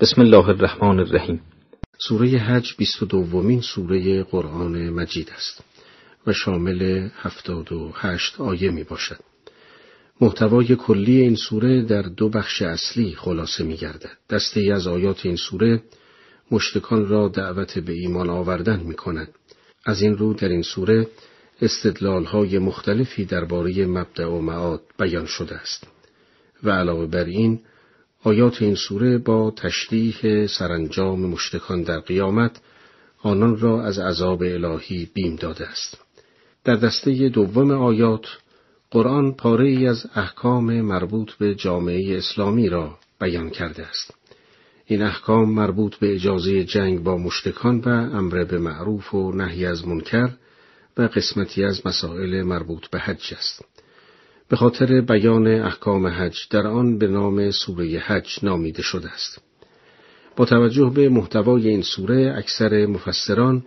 بسم الله الرحمن الرحیم سوره حج بیست و دومین سوره قرآن مجید است و شامل هفتاد و هشت آیه می باشد. محتوای کلی این سوره در دو بخش اصلی خلاصه می گردد. دسته ای از آیات این سوره مشتکان را دعوت به ایمان آوردن می کند. از این رو در این سوره استدلال های مختلفی درباره مبدع و معاد بیان شده است. و علاوه بر این آیات این سوره با تشریح سرانجام مشتکان در قیامت آنان را از عذاب الهی بیم داده است. در دسته دوم آیات قرآن پاره ای از احکام مربوط به جامعه اسلامی را بیان کرده است. این احکام مربوط به اجازه جنگ با مشتکان و امر به معروف و نهی از منکر و قسمتی از مسائل مربوط به حج است. به خاطر بیان احکام حج در آن به نام سوره حج نامیده شده است. با توجه به محتوای این سوره اکثر مفسران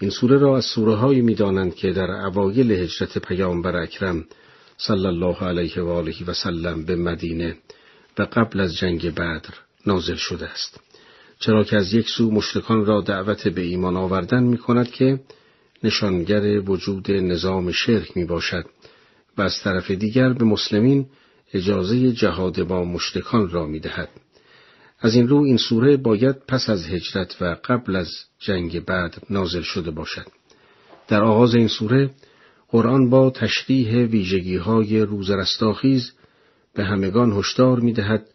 این سوره را از سوره هایی می دانند که در اوایل هجرت پیامبر اکرم صلی الله علیه و آله و سلم به مدینه و قبل از جنگ بدر نازل شده است. چرا که از یک سو مشتکان را دعوت به ایمان آوردن می کند که نشانگر وجود نظام شرک می باشد و از طرف دیگر به مسلمین اجازه جهاد با مشتکان را می دهد. از این رو این سوره باید پس از هجرت و قبل از جنگ بعد نازل شده باشد. در آغاز این سوره قرآن با تشریح ویژگی های روز رستاخیز به همگان هشدار می دهد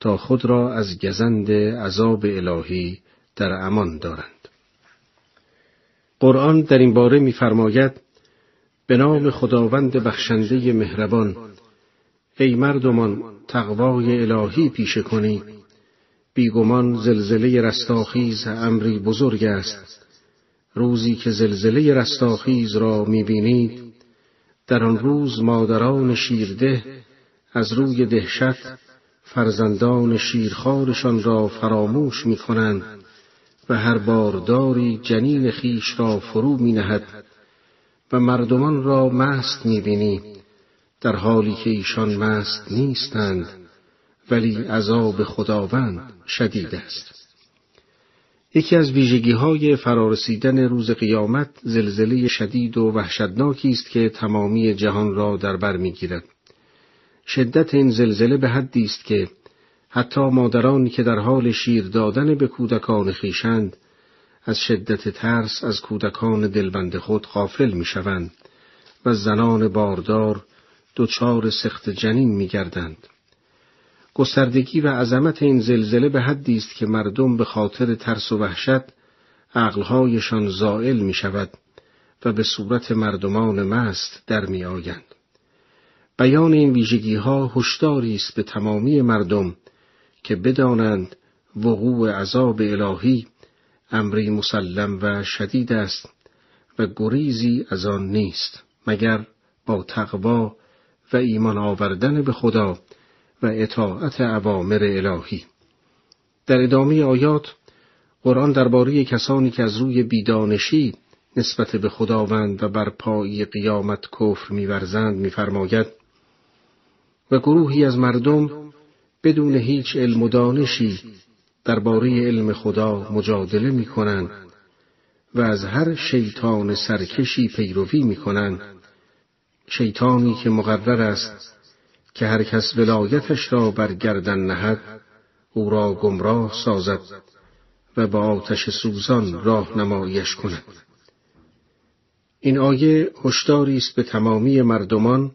تا خود را از گزند عذاب الهی در امان دارند. قرآن در این باره می‌فرماید به نام خداوند بخشنده مهربان ای مردمان تقوای الهی پیشه کنید بیگمان زلزله رستاخیز امری بزرگ است. روزی که زلزله رستاخیز را می‌بینید در آن روز مادران شیرده از روی دهشت فرزندان شیرخوارشان را فراموش می کنند و هر بارداری جنین خیش را فرو می نهد و مردمان را مست می‌بینی در حالی که ایشان مست نیستند ولی عذاب خداوند شدید است. یکی از ویژگی های فرارسیدن روز قیامت زلزله شدید و وحشتناکی است که تمامی جهان را در بر می‌گیرد. شدت این زلزله به حدی است که حتی مادرانی که در حال شیر دادن به کودکان خیشند از شدت ترس از کودکان دلبند خود غافل می‌شوند و زنان باردار دچار سخت جنین میگردند. گستردگی و عظمت این زلزله به حدی است که مردم به خاطر ترس و وحشت عقلهایشان زائل می شود و به صورت مردمان مست در می آیند. بیان این ویژگی ها هشداری است به تمامی مردم که بدانند وقوع عذاب الهی امری مسلم و شدید است و گریزی از آن نیست مگر با تقوا و ایمان آوردن به خدا و اطاعت اوامر الهی. در ادامه آیات قرآن درباره کسانی که از روی بیدانشی نسبت به خداوند و بر پای قیامت کفر میورزند میفرماید و گروهی از مردم بدون هیچ علم و دانشی درباره علم خدا مجادله می کنند و از هر شیطان سرکشی پیروی می کنند شیطانی که مقرر است که هر کس ولایتش را بر گردن نهد او را گمراه سازد و با آتش سوزان راه نمایش کند. این آیه هشداری است به تمامی مردمان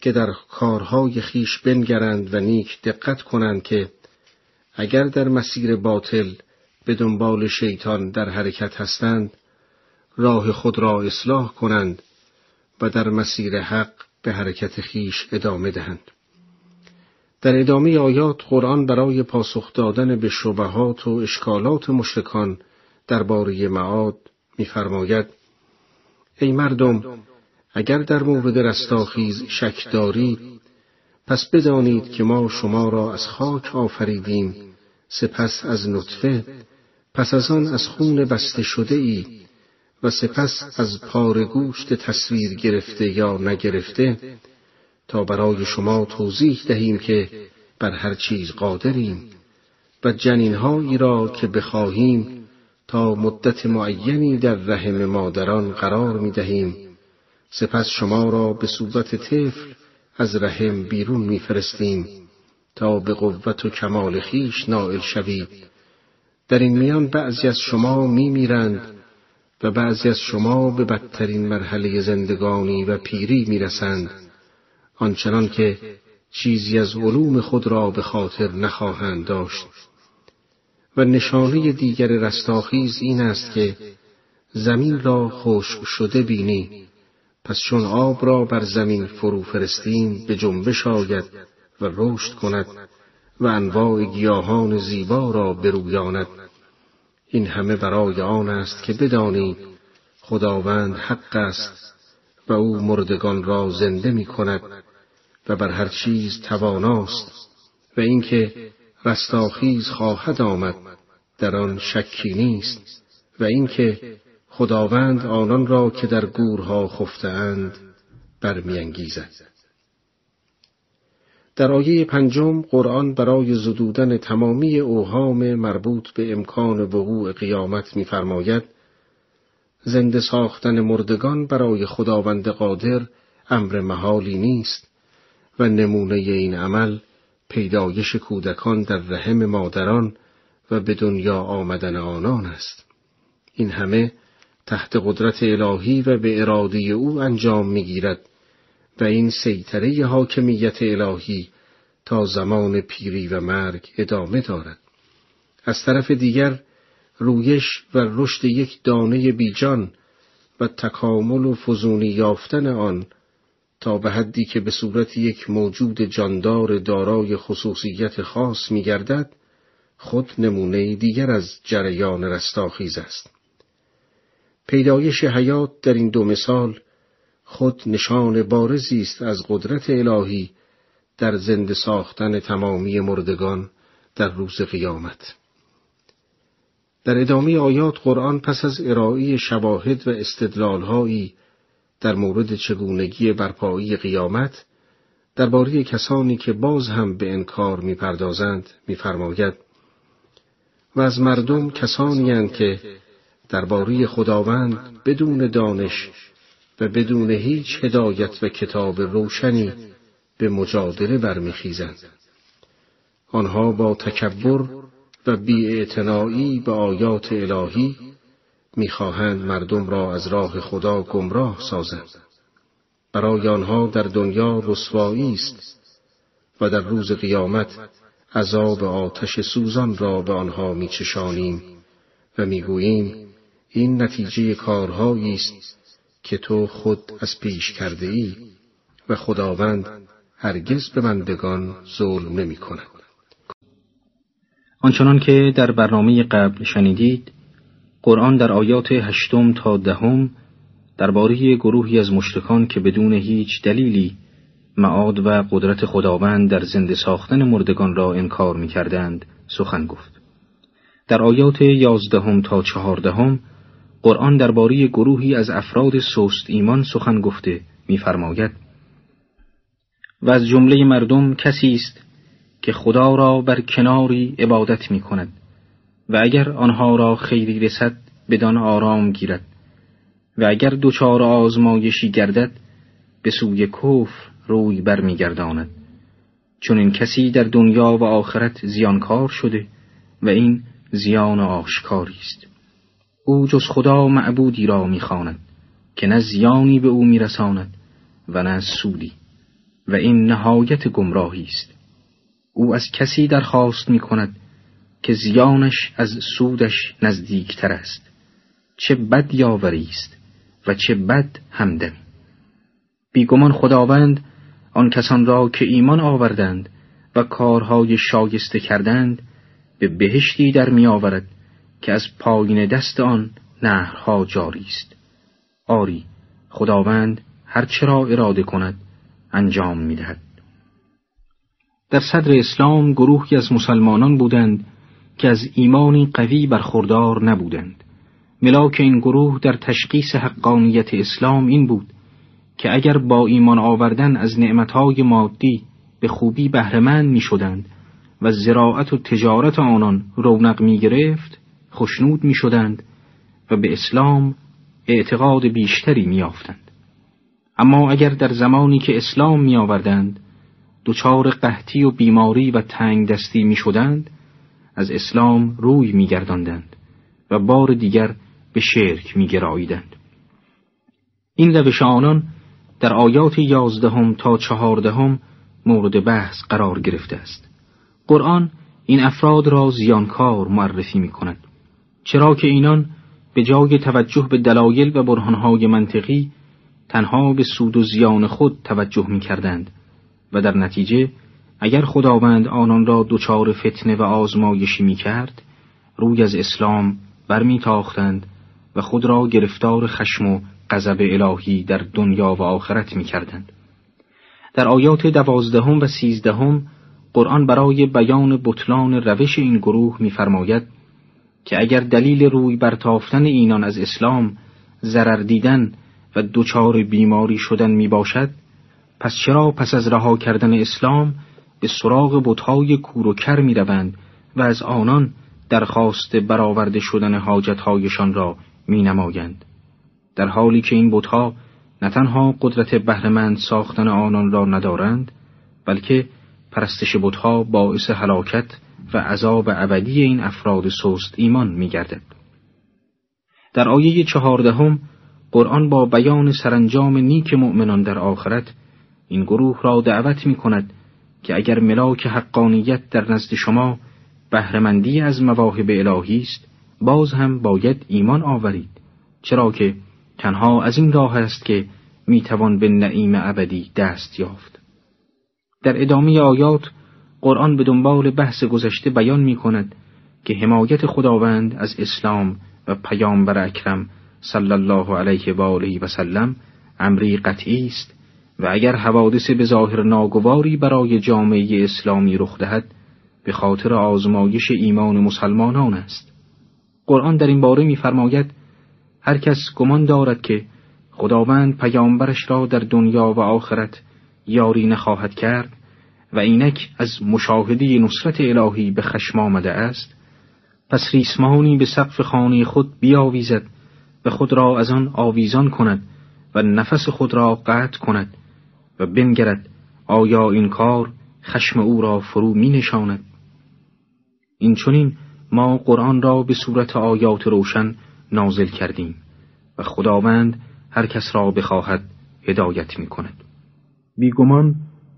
که در کارهای خیش بنگرند و نیک دقت کنند که اگر در مسیر باطل به دنبال شیطان در حرکت هستند راه خود را اصلاح کنند و در مسیر حق به حرکت خیش ادامه دهند. در ادامه آیات قرآن برای پاسخ دادن به شبهات و اشکالات مشرکان درباره معاد می‌فرماید ای مردم اگر در مورد رستاخیز شک دارید پس بدانید که ما شما را از خاک آفریدیم. سپس از نطفه پس از آن از خون بسته شده ای و سپس از پار گوشت تصویر گرفته یا نگرفته تا برای شما توضیح دهیم که بر هر چیز قادریم و جنینهایی را که بخواهیم تا مدت معینی در رحم مادران قرار می دهیم سپس شما را به صورت طفل از رحم بیرون میفرستیم تا به قوت و کمال خیش نائل شوید. در این میان بعضی از شما میمیرند و بعضی از شما به بدترین مرحله زندگانی و پیری می‌رسند. آنچنان که چیزی از علوم خود را به خاطر نخواهند داشت. و نشانه دیگر رستاخیز این است که زمین را خشک شده بینی. پس چون آب را بر زمین فرو فرستیم به جنبش آید و رشد کند و انواع گیاهان زیبا را برویاند این همه برای آن است که بدانید خداوند حق است و او مردگان را زنده می کند و بر هر چیز تواناست و اینکه رستاخیز خواهد آمد در آن شکی نیست و اینکه خداوند آنان را که در گورها خفتهاند برمیانگیزد. در آیه پنجم قرآن برای زدودن تمامی اوهام مربوط به امکان وقوع قیامت می‌فرماید زنده ساختن مردگان برای خداوند قادر امر محالی نیست و نمونه این عمل پیدایش کودکان در رحم مادران و به دنیا آمدن آنان است. این همه تحت قدرت الهی و به اراده او انجام می‌گیرد و این سیطره حاکمیت الهی تا زمان پیری و مرگ ادامه دارد از طرف دیگر رویش و رشد یک دانه بیجان و تکامل و فزونی یافتن آن تا به حدی که به صورت یک موجود جاندار دارای خصوصیت خاص می گردد، خود نمونه دیگر از جریان رستاخیز است. پیدایش حیات در این دو مثال خود نشان بارزی است از قدرت الهی در زنده ساختن تمامی مردگان در روز قیامت. در ادامه آیات قرآن پس از ارائه شواهد و استدلالهایی در مورد چگونگی برپایی قیامت درباره کسانی که باز هم به انکار می‌پردازند میفرماید و از مردم کسانی که درباره خداوند بدون دانش و بدون هیچ هدایت و کتاب روشنی به مجادله برمیخیزند آنها با تکبر و بیاعتنایی به آیات الهی می‌خواهند مردم را از راه خدا گمراه سازند برای آنها در دنیا رسوایی است و در روز قیامت عذاب آتش سوزان را به آنها میچشانیم و می‌گوییم این نتیجه کارهایی است که تو خود از پیش کرده ای و خداوند هرگز به بندگان ظلم نمی کند. آنچنان که در برنامه قبل شنیدید قرآن در آیات هشتم تا دهم درباره گروهی از مشتکان که بدون هیچ دلیلی معاد و قدرت خداوند در زنده ساختن مردگان را انکار می کردند سخن گفت. در آیات یازدهم تا چهاردهم قرآن درباره گروهی از افراد سست ایمان سخن گفته می‌فرماید و از جمله مردم کسی است که خدا را بر کناری عبادت می کند و اگر آنها را خیری رسد بدان آرام گیرد و اگر دچار آزمایشی گردد به سوی کفر روی برمیگرداند. چون این کسی در دنیا و آخرت زیانکار شده و این زیان آشکاری است. او جز خدا معبودی را می‌خواند که نه زیانی به او میرساند و نه سودی و این نهایت گمراهی است. او از کسی درخواست می کند که زیانش از سودش نزدیکتر است چه بد یاوری است و چه بد همدمی. بیگمان خداوند آن کسان را که ایمان آوردند و کارهای شایسته کردند به بهشتی در می آورد که از پایین دست آن نهرها جاری است آری خداوند هر چرا اراده کند انجام می دهد. در صدر اسلام گروهی از مسلمانان بودند که از ایمانی قوی برخوردار نبودند ملاک این گروه در تشخیص حقانیت اسلام این بود که اگر با ایمان آوردن از نعمتهای مادی به خوبی بهرهمند می شدند و زراعت و تجارت آنان رونق می گرفت خشنود می شدند و به اسلام اعتقاد بیشتری می آفتند. اما اگر در زمانی که اسلام می آوردند دچار قحطی و بیماری و تنگ دستی می شدند از اسلام روی می گرداندند و بار دیگر به شرک می گراییدند. این روش آنان در آیات یازدهم تا چهاردهم مورد بحث قرار گرفته است. قرآن این افراد را زیانکار معرفی می کند. چرا که اینان به جای توجه به دلایل و برهانهای منطقی تنها به سود و زیان خود توجه می کردند و در نتیجه اگر خداوند آنان را دچار فتنه و آزمایشی می کرد روی از اسلام برمیتاختند و خود را گرفتار خشم و غضب الهی در دنیا و آخرت می کردند. در آیات دوازدهم و سیزدهم قرآن برای بیان بطلان روش این گروه می‌فرماید که اگر دلیل روی برتافتن اینان از اسلام ضرر دیدن و دچار بیماری شدن می باشد پس چرا پس از رها کردن اسلام به سراغ بتهای کور و کر می روند و از آنان درخواست برآورده شدن حاجتهایشان را می نمایند. در حالی که این بتها نه تنها قدرت بهرهمند ساختن آنان را ندارند بلکه پرستش بتها باعث هلاکت و عذاب ابدی این افراد سست ایمان می گردد. در آیه چهاردهم قرآن با بیان سرانجام نیک مؤمنان در آخرت این گروه را دعوت می کند که اگر ملاک حقانیت در نزد شما بهرهمندی از مواهب الهی است باز هم باید ایمان آورید چرا که تنها از این راه است که می توان به نعیم ابدی دست یافت در ادامه آیات قرآن به دنبال بحث گذشته بیان می کند که حمایت خداوند از اسلام و پیامبر اکرم صلی الله علیه و آله و سلم امری قطعی است و اگر حوادث به ظاهر ناگواری برای جامعه اسلامی رخ دهد به خاطر آزمایش ایمان مسلمانان است. قرآن در این باره می‌فرماید هر کس گمان دارد که خداوند پیامبرش را در دنیا و آخرت یاری نخواهد کرد و اینک از مشاهده نصرت الهی به خشم آمده است پس ریسمانی به سقف خانه خود بیاویزد و خود را از آن آویزان کند و نفس خود را قطع کند و بنگرد آیا این کار خشم او را فرو می نشاند این چونین ما قرآن را به صورت آیات روشن نازل کردیم و خداوند هر کس را بخواهد هدایت می کند بیگمان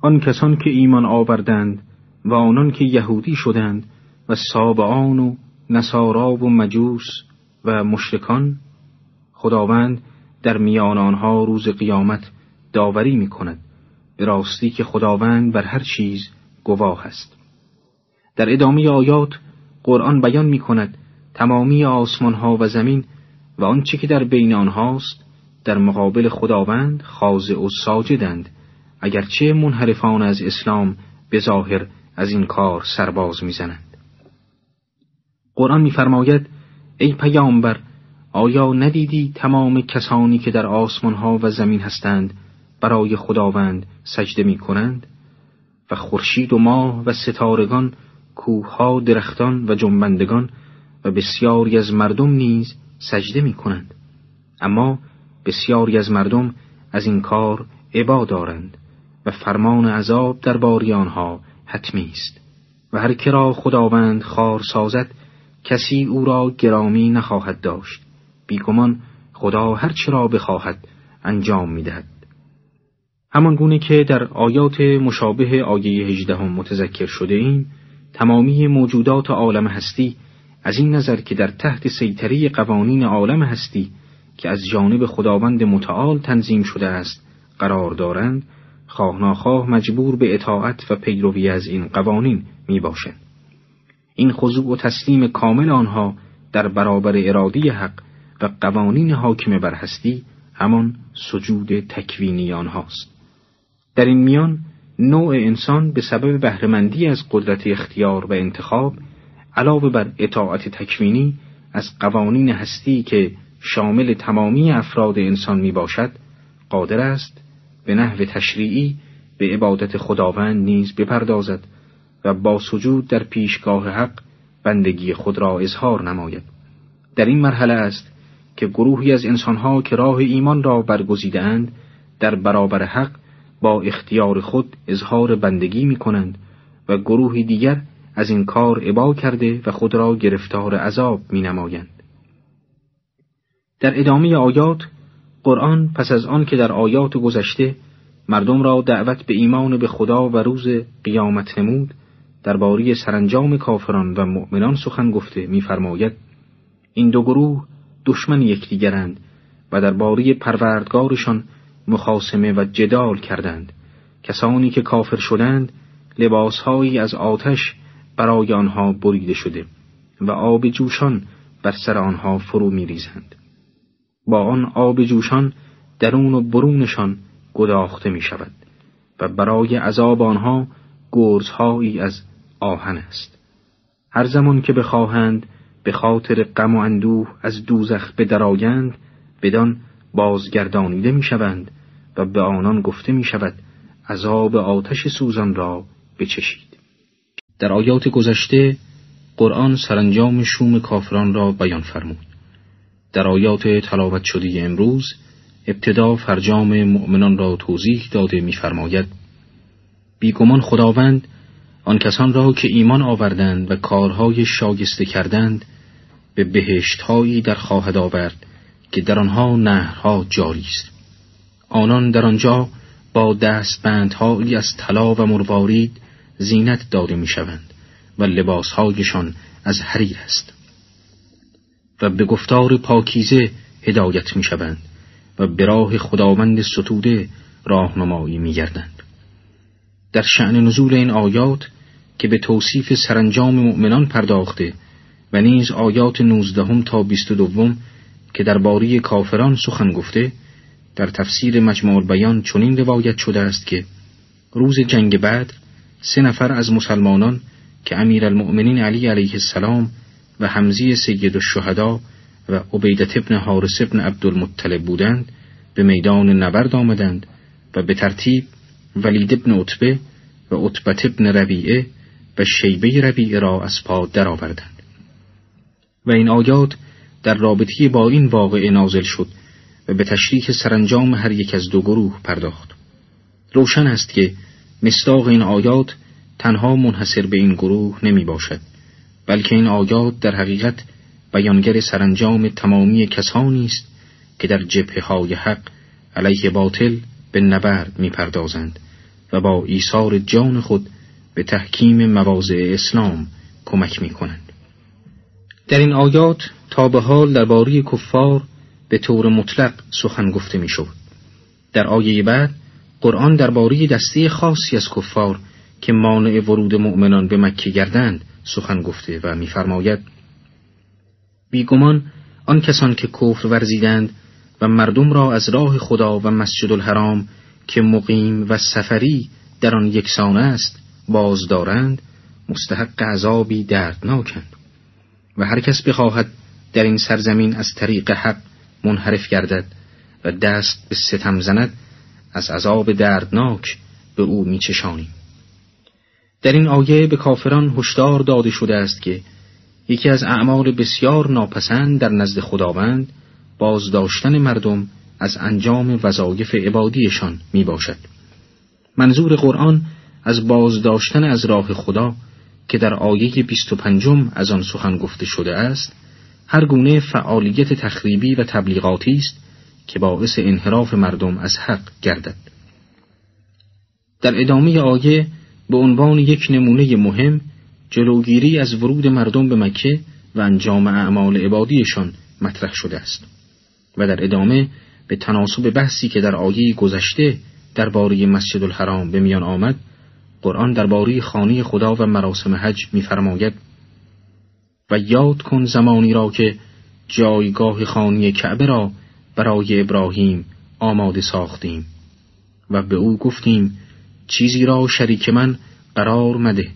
آن کسان که ایمان آوردند و آنان که یهودی شدند و سابعان و نصارا و مجوس و مشرکان خداوند در میان آنها روز قیامت داوری می کند به راستی که خداوند بر هر چیز گواه است. در ادامه آیات قرآن بیان می کند تمامی آسمان ها و زمین و آنچه که در بین آنهاست در مقابل خداوند خاضع و ساجدند. اگرچه منحرفان از اسلام به ظاهر از این کار سرباز می‌زنند. قرآن میفرماید ای پیامبر آیا ندیدی تمام کسانی که در آسمان ها و زمین هستند برای خداوند سجده می کنند و خورشید و ماه و ستارگان کوهها درختان و جنبندگان و بسیاری از مردم نیز سجده می کنند اما بسیاری از مردم از این کار عبا دارند. و فرمان عذاب در باری آنها حتمی است. و هر که را خداوند خار سازد کسی او را گرامی نخواهد داشت. بیگمان خدا هر را بخواهد انجام می‌دهد. همان گونه که در آیات مشابه آیه هجدهم متذکر شده ایم تمامی موجودات عالم هستی از این نظر که در تحت سیطره قوانین عالم هستی که از جانب خداوند متعال تنظیم شده است قرار دارند خواه مجبور به اطاعت و پیروی از این قوانین می باشند. این خضوع و تسلیم کامل آنها در برابر ارادی حق و قوانین حاکم بر هستی همان سجود تکوینی آنهاست. در این میان نوع انسان به سبب بهرهمندی از قدرت اختیار و انتخاب علاوه بر اطاعت تکوینی از قوانین هستی که شامل تمامی افراد انسان می باشد قادر است به نحو تشریعی به عبادت خداوند نیز بپردازد و با سجود در پیشگاه حق بندگی خود را اظهار نماید در این مرحله است که گروهی از انسانها که راه ایمان را برگزیدهاند در برابر حق با اختیار خود اظهار بندگی می کنند و گروهی دیگر از این کار عبا کرده و خود را گرفتار عذاب می نمایند. در ادامه آیات قرآن پس از آن که در آیات گذشته مردم را دعوت به ایمان به خدا و روز قیامت نمود درباره سرانجام کافران و مؤمنان سخن گفته می‌فرماید این دو گروه دشمن یکدیگرند و درباره پروردگارشان مخاسمه و جدال کردند. کسانی که کافر شدند لباسهایی از آتش برای آنها بریده شده و آب جوشان بر سر آنها فرو میریزند. با آن آب جوشان درون و برونشان گداخته می شود و برای عذاب آنها گرزهایی از آهن است. هر زمان که بخواهند به خاطر غم و اندوه از دوزخ بدرایند بدان بازگردانیده می شوند و به آنان گفته می شود عذاب آتش سوزان را بچشید. در آیات گذشته قرآن سرانجام شوم کافران را بیان فرمود. در آیات تلاوت شده امروز ابتدا فرجام مؤمنان را توضیح داده می‌فرماید بیگمان خداوند آن کسان را که ایمان آوردند و کارهای شاگسته کردند به بهشتهایی در خواهد آورد که در آنها نهرها جاری است. آنان در آنجا با دستبندهایی از طلا و مروارید زینت داده می‌شوند و لباسهایشان از حریر است. و به گفتار پاکیزه هدایت می‌شوند و به راه خداوند ستوده راهنمایی میگردند. در شعن نزول این آیات که به توصیف سرانجام مؤمنان پرداخته و نیز آیات نوزدهم تا بیست دوم که در باری کافران سخن گفته در تفسیر مجموع بیان چنین روایت شده است که روز جنگ بعد سه نفر از مسلمانان که امیر المؤمنین علی علیه السلام و حمزی سید الشهدا و عبیدت ابن حارس ابن عبدالمطلب بودند به میدان نبرد آمدند و به ترتیب ولید ابن عتبه و عتبت ابن ربیعه و شیبه ربیعه را از پا درآوردند. و این آیات در رابطی با این واقعه نازل شد و به تشریح سرانجام هر یک از دو گروه پرداخت. روشن است که مستاق این آیات تنها منحصر به این گروه نمی باشد بلکه این آیات در حقیقت بیانگر سرانجام تمامی کسانی است که در جبهه های حق علیه باطل به نبرد می پردازند و با ایثار جان خود به تحکیم مواضع اسلام کمک می کنند. در این آیات تا به حال درباره کفار به طور مطلق سخن گفته می شود. در آیه بعد قرآن درباره دسته خاصی از کفار که مانع ورود مؤمنان به مکه گردند سخن گفته و میفرماید بیگمان آن کسان که کفر ورزیدند و مردم را از راه خدا و مسجد الحرام که مقیم و سفری در آن یکسان است باز دارند مستحق عذابی دردناکند و هر کس بخواهد در این سرزمین از طریق حق منحرف گردد و دست به ستم زند از عذاب دردناک به او میچشانیم. در این آیه به کافران هشدار داده شده است که یکی از اعمال بسیار ناپسند در نزد خداوند بازداشتن مردم از انجام وظایف عبادیشان می باشد. منظور قرآن از بازداشتن از راه خدا که در آیه 25 از آن سخن گفته شده است هر گونه فعالیت تخریبی و تبلیغاتی است که باعث انحراف مردم از حق گردد در ادامه آیه به عنوان یک نمونه مهم جلوگیری از ورود مردم به مکه و انجام اعمال عبادیشان مطرح شده است و در ادامه به تناسب بحثی که در آیه گذشته درباره مسجد الحرام به میان آمد قرآن درباره خانه خدا و مراسم حج می‌فرماید و یاد کن زمانی را که جایگاه خانه کعبه را برای ابراهیم آماده ساختیم و به او گفتیم چیزی را شریک من قرار مده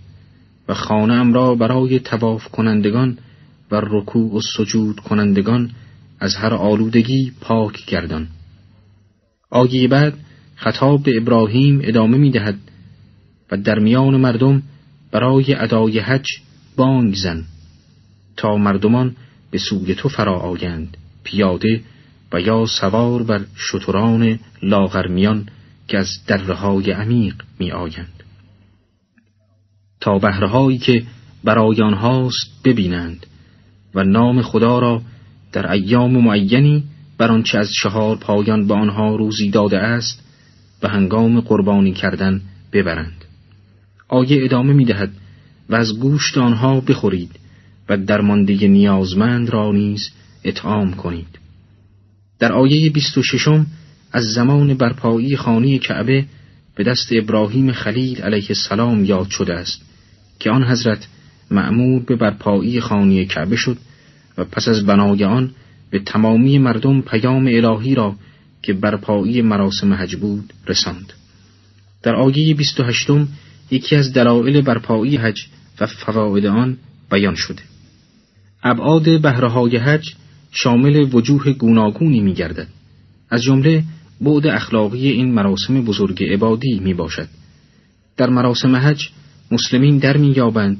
و خانه را برای تواف کنندگان و رکوع و سجود کنندگان از هر آلودگی پاک گردان. آیه بعد خطاب به ابراهیم ادامه می دهد و در میان مردم برای ادای حج بانگ زن تا مردمان به سوی تو فرا آیند پیاده و یا سوار بر شتران لاغرمیان که از درهای عمیق می آیند تا بهرهایی که برای آنهاست ببینند و نام خدا را در ایام معینی بر آنچه از چهار پایان به آنها روزی داده است به هنگام قربانی کردن ببرند. آیه ادامه می دهد و از گوشت آنها بخورید و درمانده نیازمند را نیز اطعام کنید. در آیه 26 از زمان برپایی خانه کعبه به دست ابراهیم خلیل علیه السلام یاد شده است که آن حضرت معمور به برپایی خانه کعبه شد و پس از بنای آن به تمامی مردم پیام الهی را که برپایی مراسم حج بود رساند در آیه 28 یکی از دلایل برپایی حج و فواید آن بیان شده ابعاد بهرههای حج شامل وجوه گوناگونی می گردد. از جمله بعد اخلاقی این مراسم بزرگ عبادی می باشد. در مراسم حج مسلمین در می یابند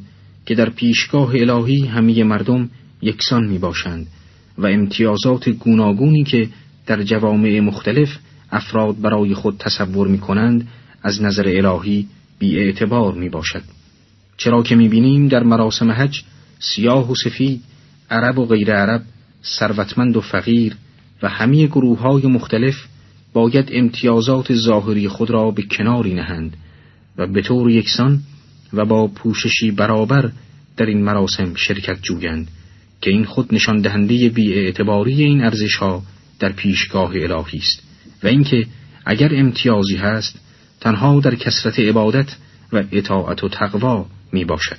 که در پیشگاه الهی همه مردم یکسان می باشند و امتیازات گوناگونی که در جوامع مختلف افراد برای خود تصور می کنند از نظر الهی بی اعتبار می باشد. چرا که می بینیم در مراسم حج سیاه و سفید، عرب و غیر عرب، ثروتمند و فقیر و همه گروه های مختلف باید امتیازات ظاهری خود را به کناری نهند و به طور یکسان و با پوششی برابر در این مراسم شرکت جویند که این خود نشان دهنده بیاعتباری این ارزش ها در پیشگاه الهی است و اینکه اگر امتیازی هست تنها در کسرت عبادت و اطاعت و تقوا می باشد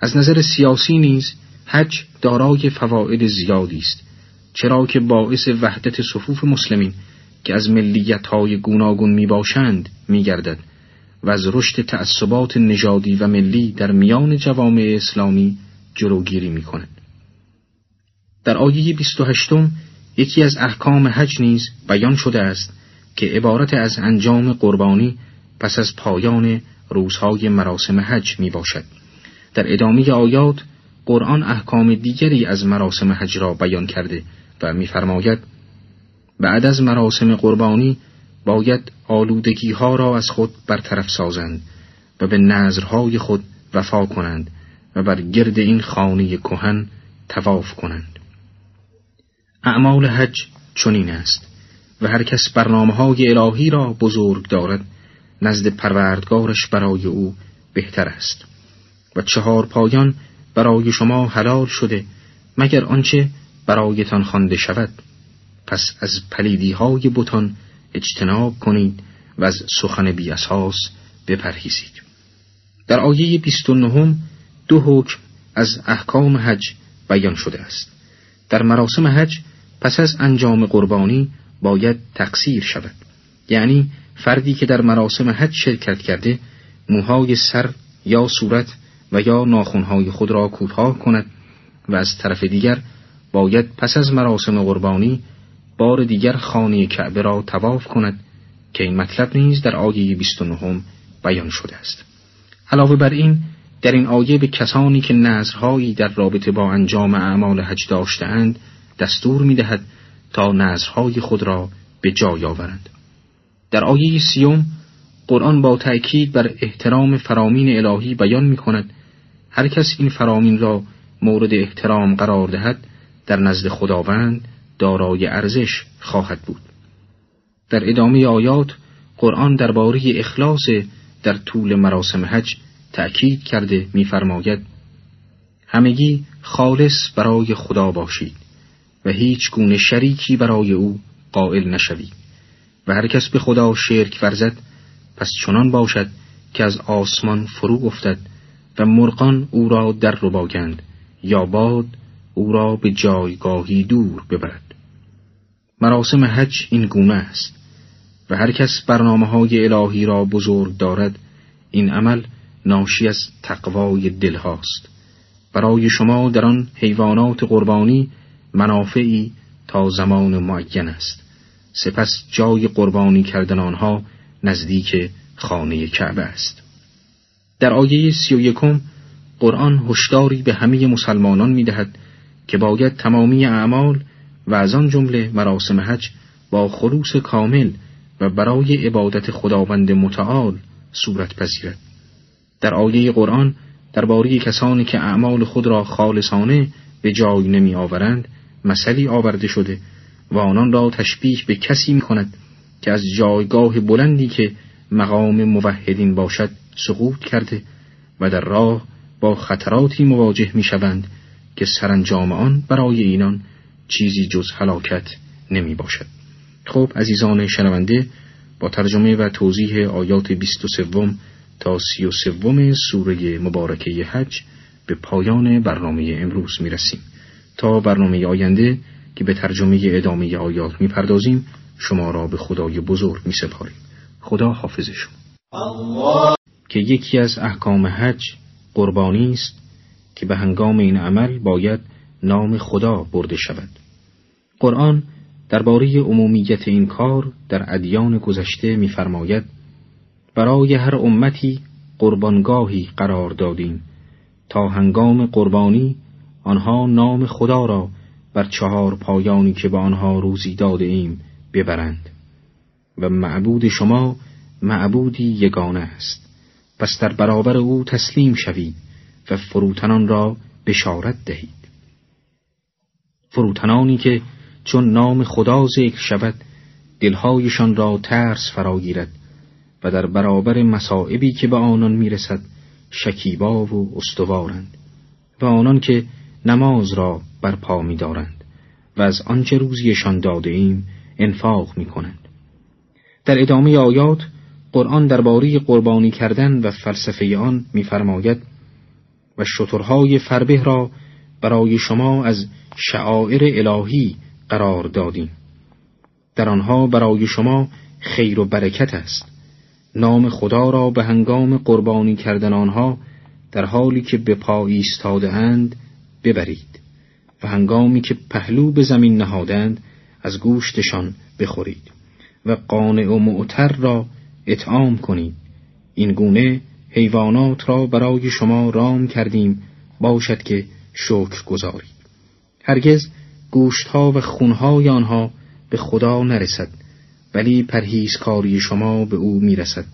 از نظر سیاسی نیز حج دارای فواید زیادی است چرا که باعث وحدت صفوف مسلمین که از ملیت های گوناگون می باشند می گردد و از رشد تعصبات نژادی و ملی در میان جوامع اسلامی جلوگیری می کند. در آیه 28 یکی از احکام حج نیز بیان شده است که عبارت از انجام قربانی پس از پایان روزهای مراسم حج می باشد. در ادامه آیات قرآن احکام دیگری از مراسم حج را بیان کرده و می‌فرماید بعد از مراسم قربانی باید آلودگی ها را از خود برطرف سازند و به نظرهای خود وفا کنند و بر گرد این خانه کهن تواف کنند. اعمال حج چنین است و هر کس برنامه های الهی را بزرگ دارد نزد پروردگارش برای او بهتر است. و چهار پایان برای شما حلال شده مگر آنچه برایتان خوانده شود؟ پس از پلیدی های بتان اجتناب کنید و از سخن بی اساس بپرهیزید. در آیه 29 دو حکم از احکام حج بیان شده است. در مراسم حج پس از انجام قربانی باید تقصیر شود. یعنی فردی که در مراسم حج شرکت کرده موهای سر یا صورت و یا ناخونهای خود را کوتاه کند و از طرف دیگر باید پس از مراسم قربانی بار دیگر خانه کعبه را تواف کند که این مطلب نیز در آیه 29 بیان شده است. علاوه بر این در این آیه به کسانی که نظرهایی در رابطه با انجام اعمال حج داشتهاند دستور می‌دهد تا نظرهای خود را به جای آورند. در آیه سیوم قرآن با تأکید بر احترام فرامین الهی بیان می کند هر کس این فرامین را مورد احترام قرار دهد در نزد خداوند دارای ارزش خواهد بود. در ادامه آیات قرآن درباره اخلاص در طول مراسم حج تأکید کرده می‌فرماید همگی خالص برای خدا باشید و هیچ گونه شریکی برای او قائل نشوید و هر کس به خدا شرک ورزد پس چنان باشد که از آسمان فرو افتد و مرغان او را در رو باگند یا باد او را به جایگاهی دور ببرد. مراسم حج این گونه است و هر کس برنامه های الهی را بزرگ دارد این عمل ناشی از تقوای دل هاست. برای شما در آن حیوانات قربانی منافعی تا زمان معین است. سپس جای قربانی کردن آنها نزدیک خانه کعبه است. در آیه سی و یکم قرآن هشداری به همه مسلمانان می دهد که باید تمامی اعمال و از آن جمله مراسم حج با خلوص کامل و برای عبادت خداوند متعال صورت پذیرد. در آیه قرآن درباره کسانی که اعمال خود را خالصانه به جای نمی آورند مثلی آورده شده و آنان را تشبیه به کسی می کند که از جایگاه بلندی که مقام موحدین باشد سقوط کرده و در راه با خطراتی مواجه می شوند که سرانجام آن برای اینان چیزی جز هلاکت نمی باشد. خب عزیزان شنونده با ترجمه و توضیح آیات 23 تا 33 سوره مبارکه حج به پایان برنامه امروز می رسیم. تا برنامه آینده که به ترجمه ادامه آیات می پردازیم شما را به خدای بزرگ می سپاریم. خدا حافظ شما. که یکی از احکام حج قربانی است که به هنگام این عمل باید نام خدا برده شود. قرآن درباره عمومیت این کار در ادیان گذشته می‌فرماید برای هر امتی قربانگاهی قرار دادیم. تا هنگام قربانی آنها نام خدا را بر چهار پایانی که به آنها روزی داده ایم ببرند. و معبود شما معبودی یگانه است. پس در برابر او تسلیم شوید و فروتنان را بشارت دهید. فروتنانی که چون نام خدا ذکر شود دلهایشان را ترس فراگیرد و در برابر مصائبی که به آنان می‌رسد شکیبا و استوارند و آنان که نماز را برپا می‌دارند و از آنچه روزیشان داده ایم انفاق می کنند. در ادامه آیات قرآن درباره قربانی کردن و فلسفه آن می‌فرماید و شترهای فربه را برای شما از شعائر الهی قرار دادیم. در آنها برای شما خیر و برکت است. نام خدا را به هنگام قربانی کردن آنها در حالی که به پا ایستاده اند ببرید و هنگامی که پهلو به زمین نهادند از گوشتشان بخورید و قانع و معتر را اطعام کنید. این گونه حیوانات را برای شما رام کردیم. باشد که شکر گذارید. هرگز گوشتها و خونهای آنها به خدا نرسد ولی پرهیزکاری شما به او می‌رسد.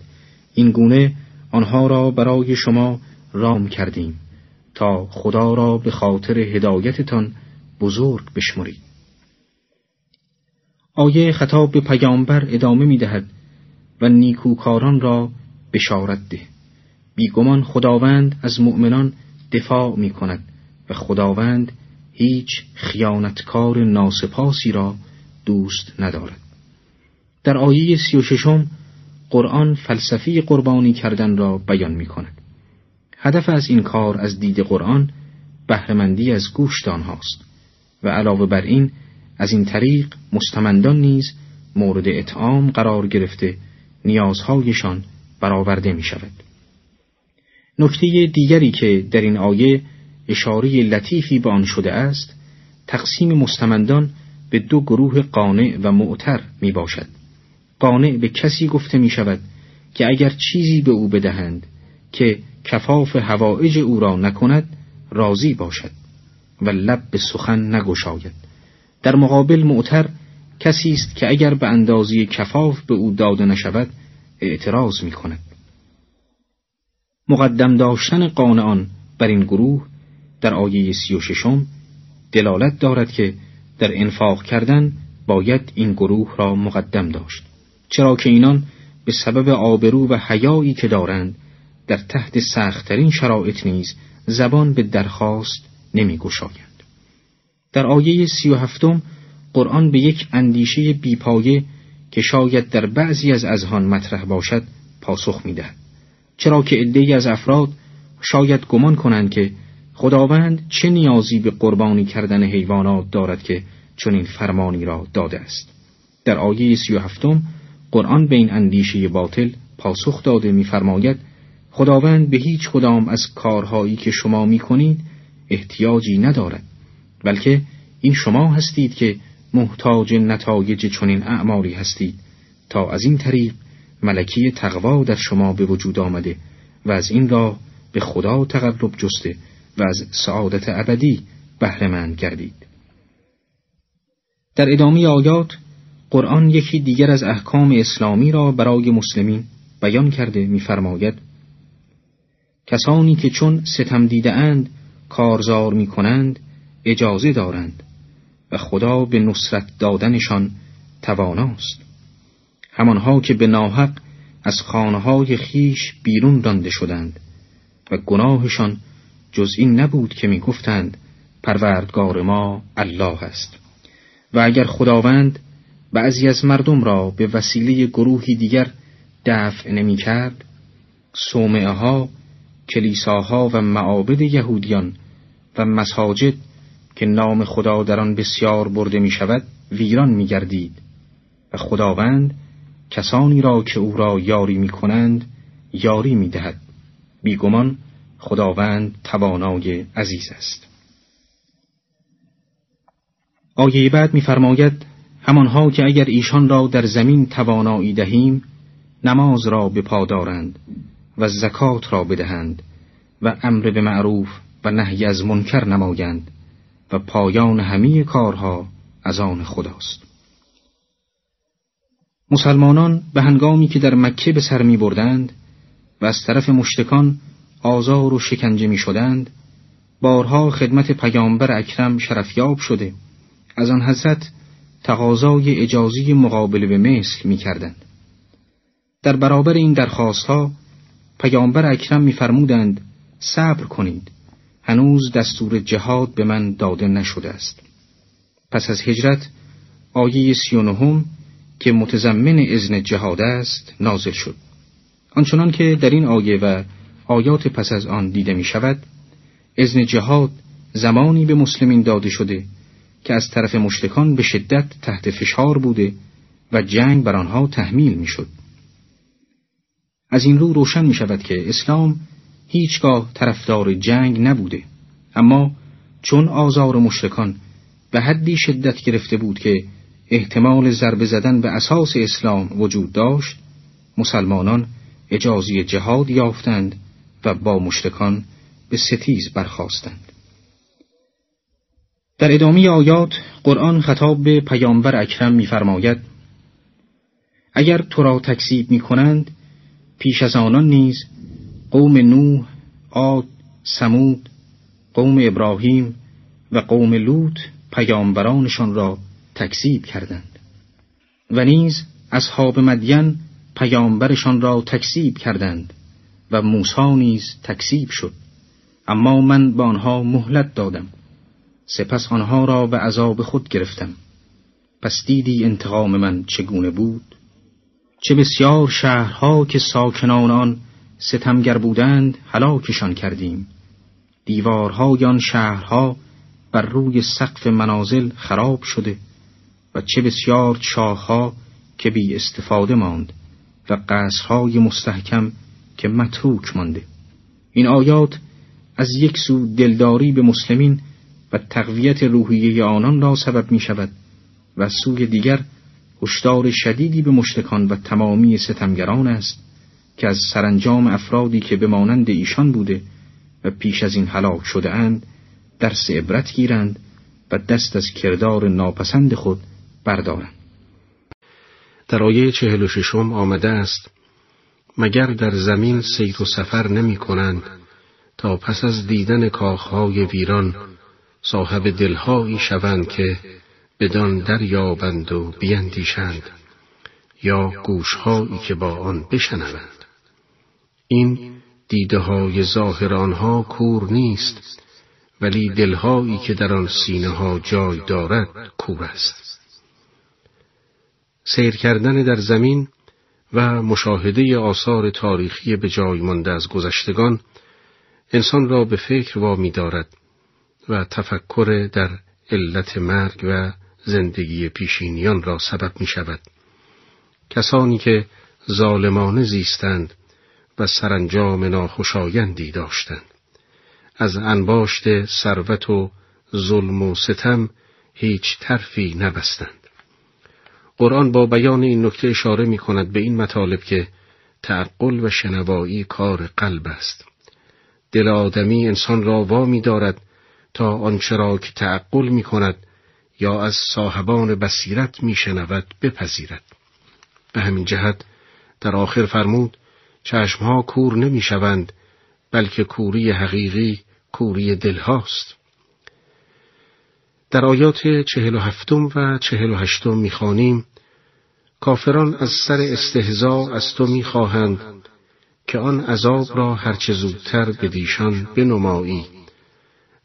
این گونه آنها را برای شما رام کردیم تا خدا را به خاطر هدایتتان بزرگ بشمرید. آیه خطاب به پیامبر ادامه می دهد و نیکوکاران را بشارت ده. بیگمان خداوند از مؤمنان دفاع می کند و خداوند هیچ خیانتکار ناسپاسی را دوست ندارد در آیه سی و ششم قرآن فلسفی قربانی کردن را بیان می کند. هدف از این کار از دید قرآن بهرهمندی از گوشت آنهاست و علاوه بر این از این طریق مستمندان نیز مورد اطعام قرار گرفته نیازهایشان برآورده می شود. نکته دیگری که در این آیه اشاره لطیفی به آن شده است تقسیم مستمندان به دو گروه قانع و معتر می باشد قانع به کسی گفته می شود که اگر چیزی به او بدهند که کفاف هوایج او را نکند راضی باشد و لب به سخن نگشاید. در مقابل معتر کسی است که اگر به اندازی کفاف به او داده نشود اعتراض می کند مقدم داشتن قانعان بر این گروه در آیه سی و ششم دلالت دارد که در انفاق کردن باید این گروه را مقدم داشت چرا که اینان به سبب آبرو و حیایی که دارند در تحت سختترین شرایط نیز زبان به درخواست نمی گشایند. در آیه سی و هفتم قرآن به یک اندیشه بیپایه که شاید در بعضی از اذهان مطرح باشد پاسخ می دهد. چرا که عدهای از افراد شاید گمان کنند که خداوند چه نیازی به قربانی کردن حیوانات دارد که چنین فرمانی را داده است؟ در آیه سی و هفتم قرآن به این اندیشه باطل پاسخ داده می‌فرماید خداوند به هیچ کدام از کارهایی که شما می‌کنید احتیاجی ندارد بلکه این شما هستید که محتاج نتایج چنین اعمالی هستید تا از این طریق ملکی تقوا در شما به وجود آمده و از این راه به خدا تقرب جسته و از سعادت ابدی بهرهمند گردید. در ادامه آیات قرآن یکی دیگر از احکام اسلامی را برای مسلمین بیان کرده می‌فرماید کسانی که چون ستم دیده اند کارزار می کنند اجازه دارند و خدا به نصرت دادنشان تواناست. همانها که به ناحق از خانه خیش بیرون رانده شدند و گناهشان جز این نبود که می گفتند پروردگار ما الله است. و اگر خداوند بعضی از مردم را به وسیله گروهی دیگر دفع نمی کرد سومعه ها کلیساها و معابد یهودیان و مساجد که نام خدا در آن بسیار برده می شود ویران می گردید و خداوند کسانی را که او را یاری می کنند یاری می دهد بیگمان خداوند توانای عزیز است. آیه بعد می‌فرماید همانها که اگر ایشان را در زمین توانایی دهیم نماز را به دارند و زکات را بدهند و امر به معروف و نهی از منکر نمایند و پایان همه کارها از آن خداست. مسلمانان به هنگامی که در مکه به سر می بردند و از طرف مشتکان آزار و شکنجه می شدند بارها خدمت پیامبر اکرم شرفیاب شده. از آن حضرت تقاضای اجازی مقابله به مثل می کردند. در برابر این درخواست ها پیامبر اکرم میفرمودند صبر کنید. هنوز دستور جهاد به من داده نشده است. پس از هجرت آیه سی و که متضمن ازن جهاد است نازل شد. آنچنان که در این آیه و آیات پس از آن دیده می شود ازن جهاد زمانی به مسلمین داده شده که از طرف مشتکان به شدت تحت فشار بوده و جنگ بر آنها تحمیل می شد. از این رو روشن می شود که اسلام هیچگاه طرفدار جنگ نبوده اما چون آزار مشرکان به حدی شدت گرفته بود که احتمال ضربه زدن به اساس اسلام وجود داشت مسلمانان اجازی جهاد یافتند و با مشرکان به ستیز برخواستند در ادامه آیات قرآن خطاب به پیامبر اکرم می‌فرماید اگر تو را تکذیب می کنند پیش از آنان نیز قوم نوح، عاد، سمود، قوم ابراهیم و قوم لوط پیامبرانشان را تکذیب کردند و نیز اصحاب مدین پیامبرشان را تکذیب کردند. و موسی نیز تکذیب شد. اما من به آنها مهلت دادم. سپس آنها را به عذاب خود گرفتم. پس دیدی انتقام من چگونه بود؟ چه بسیار شهرها که ساکنان آن ستمگر بودند هلاکشان کردیم. دیوارهای آن شهرها بر روی سقف منازل خراب شده و چه بسیار چاهها که بی استفاده ماند و قصرهای مستحکم که متروک مانده. این آیات از یک سو دلداری به مسلمین و تقویت روحیه آنان را سبب می شود و سوی دیگر هشدار شدیدی به مشتکان و تمامی ستمگران است که از سرانجام افرادی که به مانند ایشان بوده و پیش از این هلاک شده اند درس عبرت گیرند و دست از کردار ناپسند خود بردارند. در آیه چهل و ششم آمده است مگر در زمین سیر و سفر نمی کنند تا پس از دیدن کاخهای ویران صاحب دلهایی شوند که بدان دریابند و بیندیشند یا گوشهایی که با آن بشنوند؟ این دیده های ظاهر کور نیست ولی دلهایی که در آن سینه ها جای دارد کور است. سیر کردن در زمین و مشاهده آثار تاریخی به جای مانده از گذشتگان انسان را به فکر وامی دارد و تفکر در علت مرگ و زندگی پیشینیان را سبب می شود. کسانی که ظالمانه زیستند و سرانجام ناخوشایندی داشتند. از انباشت ثروت و ظلم و ستم هیچ ترفی نبستند. قرآن با بیان این نکته اشاره می کند به این مطالب که تعقل و شنوایی کار قلب است. دل آدمی انسان را وامی دارد تا آنچه را که تعقل می کند یا از صاحبان بصیرت می شنود بپذیرد. به همین جهت در آخر فرمود چشمها کور نمی شوند بلکه کوری حقیقی کوری دلهاست. در آیات چهل و هفتم و چهل و هشتم می‌خوانیم کافران از سر استهزا از تو می‌خواهند که آن عذاب را هرچه زودتر به دیشان بنمایی.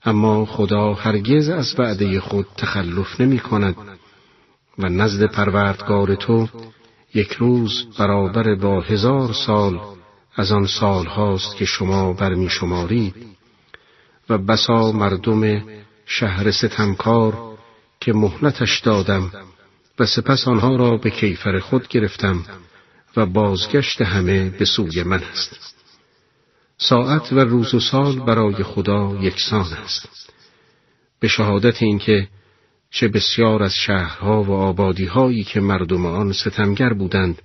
اما خدا هرگز از وعده خود تخلف نمی کند و نزد پروردگار تو یک روز برابر با هزار سال از آن سال هاست که شما برمی شمارید و بسا مردم شهر ستمکار که مهلتش دادم و سپس آنها را به کیفر خود گرفتم و بازگشت همه به سوی من است. ساعت و روز و سال برای خدا یکسان است. به شهادت اینکه چه بسیار از شهرها و آبادیهایی که مردم آن ستمگر بودند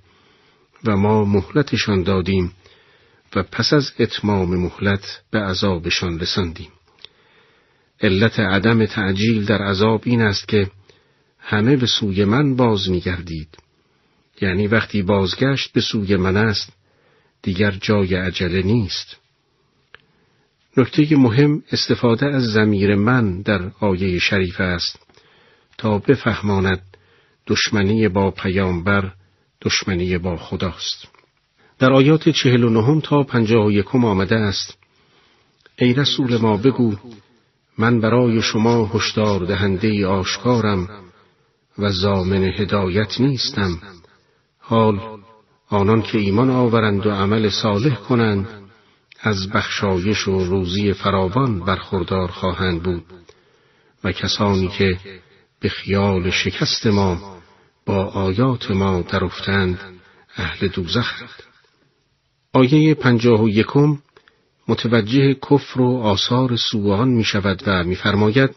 و ما مهلتشان دادیم و پس از اتمام مهلت به عذابشان رساندیم. علت عدم تعجیل در عذاب این است که همه به سوی من باز میگردید. یعنی وقتی بازگشت به سوی من است دیگر جای عجله نیست. نکته مهم استفاده از زمیر من در آیه شریف است تا بفهماند دشمنی با پیامبر دشمنی با خداست. در آیات چهل و نهم تا پنجاه و یکم آمده است ای رسول ما بگو من برای شما هشدار دهنده آشکارم و زامن هدایت نیستم. حال آنان که ایمان آورند و عمل صالح کنند از بخشایش و روزی فراوان برخوردار خواهند بود. و کسانی که به خیال شکست ما با آیات ما درافتند اهل دوزخند آیه پنجاه و یکم متوجه کفر و آثار سوان می شود و میفرماید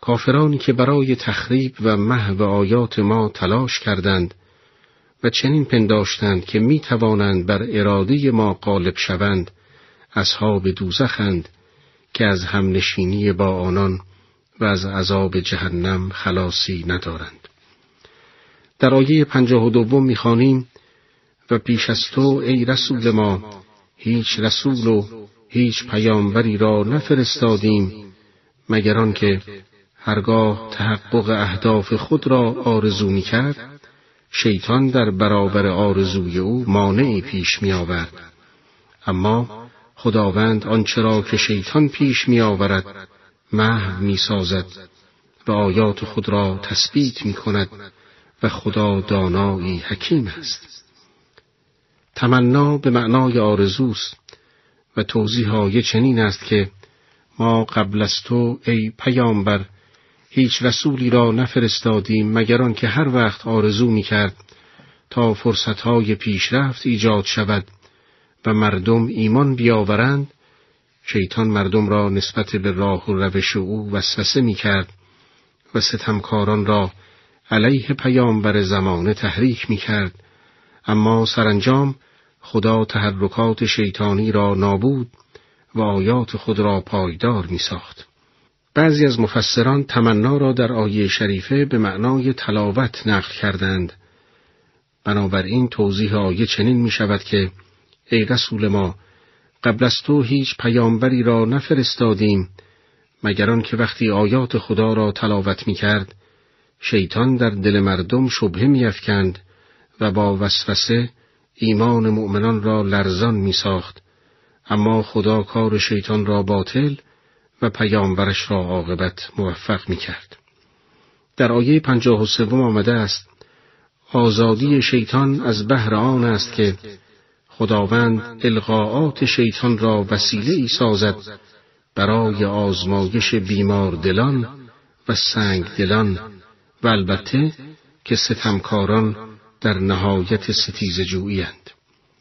کافرانی که برای تخریب و محو آیات ما تلاش کردند و چنین پنداشتند که می توانند بر اراده ما غالب شوند اصحاب دوزخند که از همنشینی با آنان و از عذاب جهنم خلاصی ندارند. در آیه پنجاه و دوم می‌خوانیم و پیش از تو ای رسول ما هیچ رسول و هیچ پیامبری را نفرستادیم مگر که هرگاه تحقق اهداف خود را آرزو می کرد شیطان در برابر آرزوی او مانعی پیش می آورد. اما خداوند آنچه را که شیطان پیش می آورد محو می سازد و آیات خود را تثبیت می کند و خدا دانایی حکیم است. تمنا به معنای آرزوست و توضیح چنین است که ما قبل از تو ای پیامبر هیچ رسولی را نفرستادیم مگر که هر وقت آرزو می کرد تا فرصتهای پیشرفت ایجاد شود و مردم ایمان بیاورند شیطان مردم را نسبت به راه و روش او وسوسه می کرد و ستمکاران را علیه پیامبر زمانه تحریک می کرد اما سرانجام خدا تحرکات شیطانی را نابود و آیات خود را پایدار می ساخت. بعضی از مفسران تمنا را در آیه شریفه به معنای تلاوت نقل کردند. بنابراین توضیح آیه چنین می شود که ای رسول ما قبل از تو هیچ پیامبری را نفرستادیم مگر که وقتی آیات خدا را تلاوت می کرد شیطان در دل مردم شبه می افکند و با وسوسه ایمان مؤمنان را لرزان می ساخت اما خدا کار شیطان را باطل و پیامبرش را عاقبت موفق می کرد. در آیه پنجاه و سوم آمده است آزادی شیطان از بهر آن است که خداوند القاعات شیطان را وسیله ای سازد برای آزمایش بیمار دلان و سنگ دلان و البته که ستمکاران در نهایت ستیز جویند.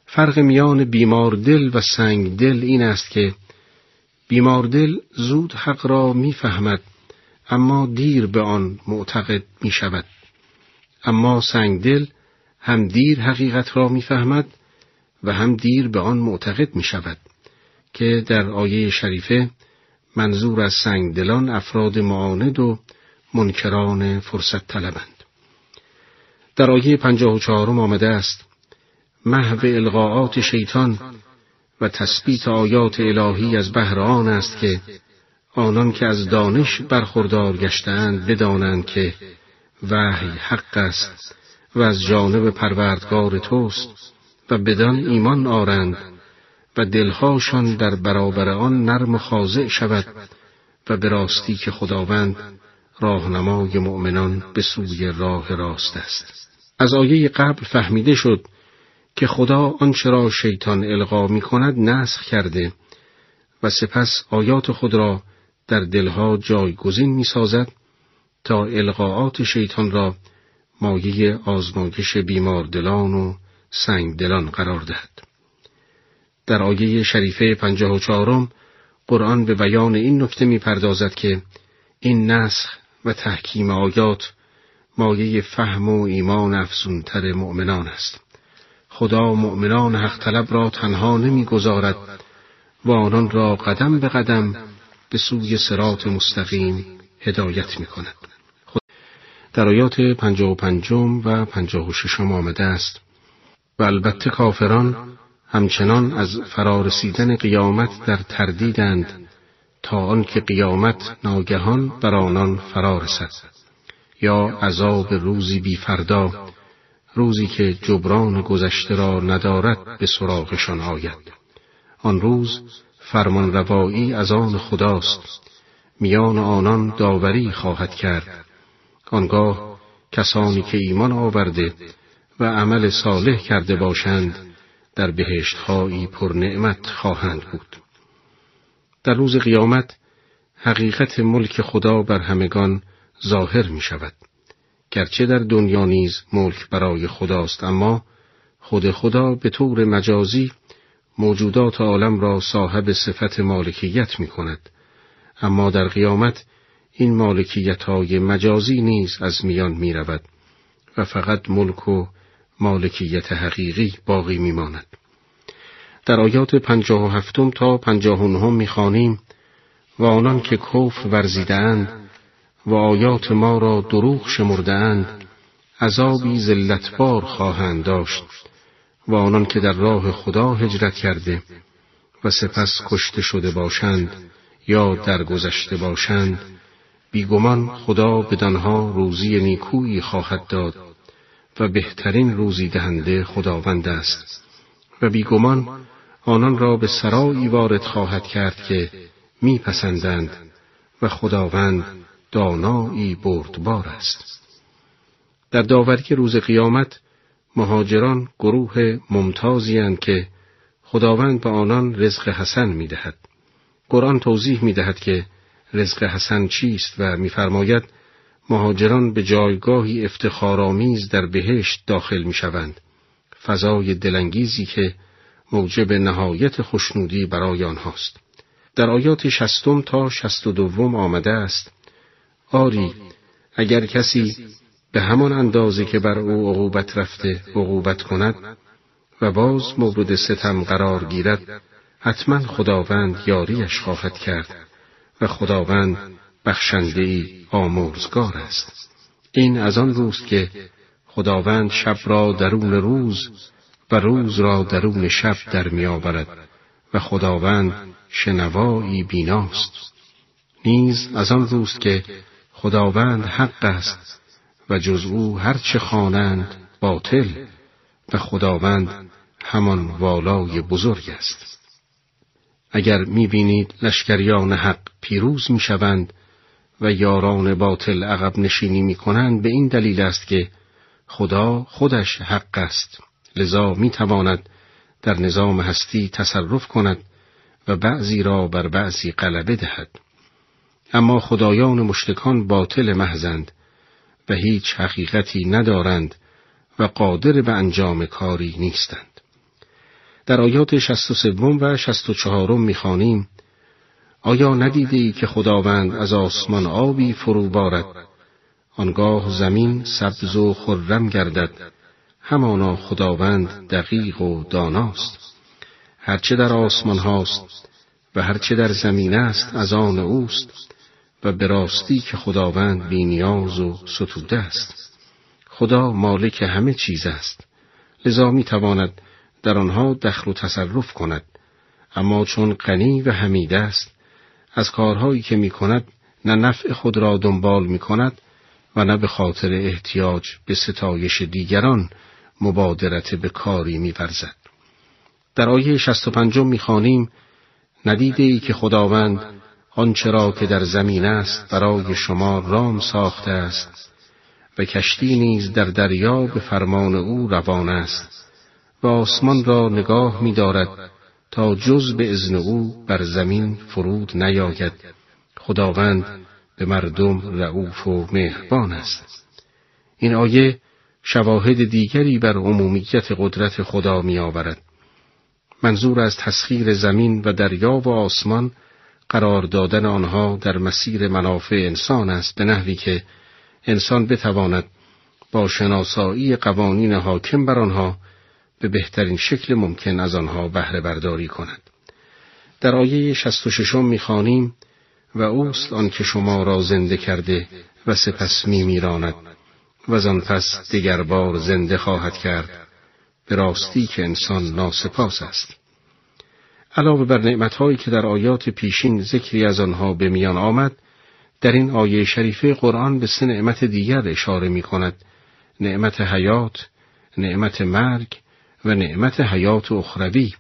فرق میان بیمار دل و سنگ دل این است که بیمار دل زود حق را می‌فهمد اما دیر به آن معتقد می شود. اما سنگ دل هم دیر حقیقت را می‌فهمد و هم دیر به آن معتقد می شود که در آیه شریفه منظور از سنگدلان افراد معاند و منکران فرصت طلبند. در آیه پنجاه و چهارم آمده است محو القاعات شیطان و تثبیت آیات الهی از بهر آن است که آنان که از دانش برخوردار گشتهاند بدانند که وحی حق است و از جانب پروردگار توست و بدان ایمان آرند و دلهاشان در برابر آن نرم خاضع شود و به راستی که خداوند راهنمای مؤمنان به سوی راه راست است. از آیه قبل فهمیده شد که خدا آنچه را شیطان القا می کند نسخ کرده و سپس آیات خود را در دلها جایگزین می سازد تا القاعات شیطان را مایه آزمایش دلان و دلان قرار دهد. در آیه شریفه پنجاه و چهارم قرآن به بیان این نکته می پردازد که این نسخ و تحکیم آیات مایه فهم و ایمان افزونتر مؤمنان است. خدا مؤمنان حق طلب را تنها نمی‌گذارد و آنان را قدم به قدم به سوی سرات مستقیم هدایت می کند. در آیات پنجاه و پنجم و پنجاه و ششم آمده است و البته کافران همچنان از فرارسیدن قیامت در تردیدند تا آنکه قیامت ناگهان بر آنان فرا رسد یا عذاب روزی بی فردا روزی که جبران گذشته را ندارد به سراغشان آید. آن روز فرمان روایی از آن خداست. میان آنان داوری خواهد کرد. آنگاه کسانی که ایمان آورده و عمل صالح کرده باشند در بهشتهایی پر نعمت خواهند بود. در روز قیامت حقیقت ملک خدا بر همگان ظاهر می شود گرچه در دنیا نیز ملک برای خداست اما خود خدا به طور مجازی موجودات عالم را صاحب صفت مالکیت می کند اما در قیامت این مالکیت های مجازی نیز از میان می رود و فقط ملک و مالکیت حقیقی باقی می ماند. در آیات پنجاه و هفتم تا پنجاه و نهم می خانیم و آنان که کف ورزیدند و آیات ما را دروغ شمردهاند عذابی زلتبار خواهند داشت و آنان که در راه خدا هجرت کرده و سپس کشته شده باشند یا درگذشته باشند بیگمان خدا بدانها روزی نیکویی خواهد داد و بهترین روزی دهنده خداوند است و بیگمان آنان را به سرایی وارد خواهد کرد که میپسندند و خداوند دانایی بردبار است. در داوری روز قیامت مهاجران گروه ممتازی که خداوند به آنان رزق حسن می‌دهد. قرآن توضیح می‌دهد که رزق حسن چیست و میفرماید مهاجران به جایگاهی افتخارآمیز در بهشت داخل می‌شوند. فضای دلانگیزی که موجب نهایت خوشنودی برای آنهاست. در آیات شستم تا شست و دوم آمده است آری اگر کسی به همان اندازه که بر او عقوبت رفته عقوبت کند و باز مورد ستم قرار گیرد حتما خداوند یاریش خواهد کرد و خداوند بخشنده ای آمرزگار است. این از آن روست که خداوند شب را درون روز و روز را درون شب در میآورد و خداوند شنوایی بیناست. نیز از آن روست که خداوند حق است و جز او هر چه خوانند باطل و خداوند همان والای بزرگ است. اگر می‌بینید لشکریان حق پیروز می‌شوند و یاران باطل عقب نشینی می‌کنند به این دلیل است که خدا خودش حق است. لذا می‌تواند در نظام هستی تصرف کند و بعضی را بر بعضی غلبه دهد. اما خدایان مشتکان باطل محزند و هیچ حقیقتی ندارند و قادر به انجام کاری نیستند. در آیات شست و سوم و شست و چهارم می‌خوانیم آیا ندیده ای که خداوند از آسمان آبی فرو بارد؟ آنگاه زمین سبز و خرم گردد همانا خداوند دقیق و داناست. هرچه در آسمان هاست و هرچه در زمین است از آن اوست. و به راستی که خداوند بینیاز و ستوده است. خدا مالک همه چیز است. لذا می تواند در آنها دخل و تصرف کند. اما چون غنی و حمید است از کارهایی که می کند نه نفع خود را دنبال می کند و نه به خاطر احتیاج به ستایش دیگران مبادرت به کاری می ورزد. در آیه 65 می خانیم ندیده ای که خداوند آنچه را که در زمین است برای شما رام ساخته است و کشتی نیز در دریا به فرمان او روان است و آسمان را نگاه می دارد تا جز به ازن او بر زمین فرود نیاید خداوند به مردم رعوف و مهربان است این آیه شواهد دیگری بر عمومیت قدرت خدا می آورد. منظور از تسخیر زمین و دریا و آسمان قرار دادن آنها در مسیر منافع انسان است به نحوی که انسان بتواند با شناسایی قوانین حاکم بر آنها به بهترین شکل ممکن از آنها بهره برداری کند. در آیه 66 می‌خوانیم و اوست آنکه شما را زنده کرده و سپس می میراند و از آن پس دیگر بار زنده خواهد کرد به راستی که انسان ناسپاس است. علاوه بر نعمتهایی که در آیات پیشین ذکری از آنها به میان آمد، در این آیه شریفه قرآن به سه نعمت دیگر اشاره می کند. نعمت حیات، نعمت مرگ و نعمت حیات اخروی.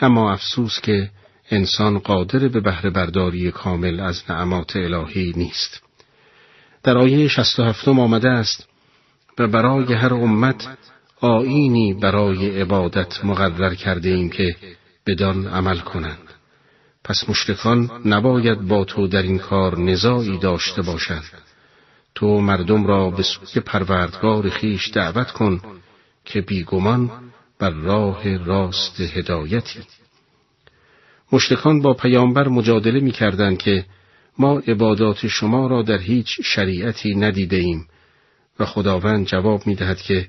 اما افسوس که انسان قادر به بهره برداری کامل از نعمات الهی نیست. در آیه 67 آمده است و برای هر امت آینی برای عبادت مقرر کرده ایم که بدان عمل کنند. پس مشرکان نباید با تو در این کار نزاعی داشته باشند. تو مردم را به سوی پروردگار خیش دعوت کن که بیگمان بر راه راست هدایتی. مشرکان با پیامبر مجادله می که ما عبادات شما را در هیچ شریعتی ندیده ایم و خداوند جواب می دهد که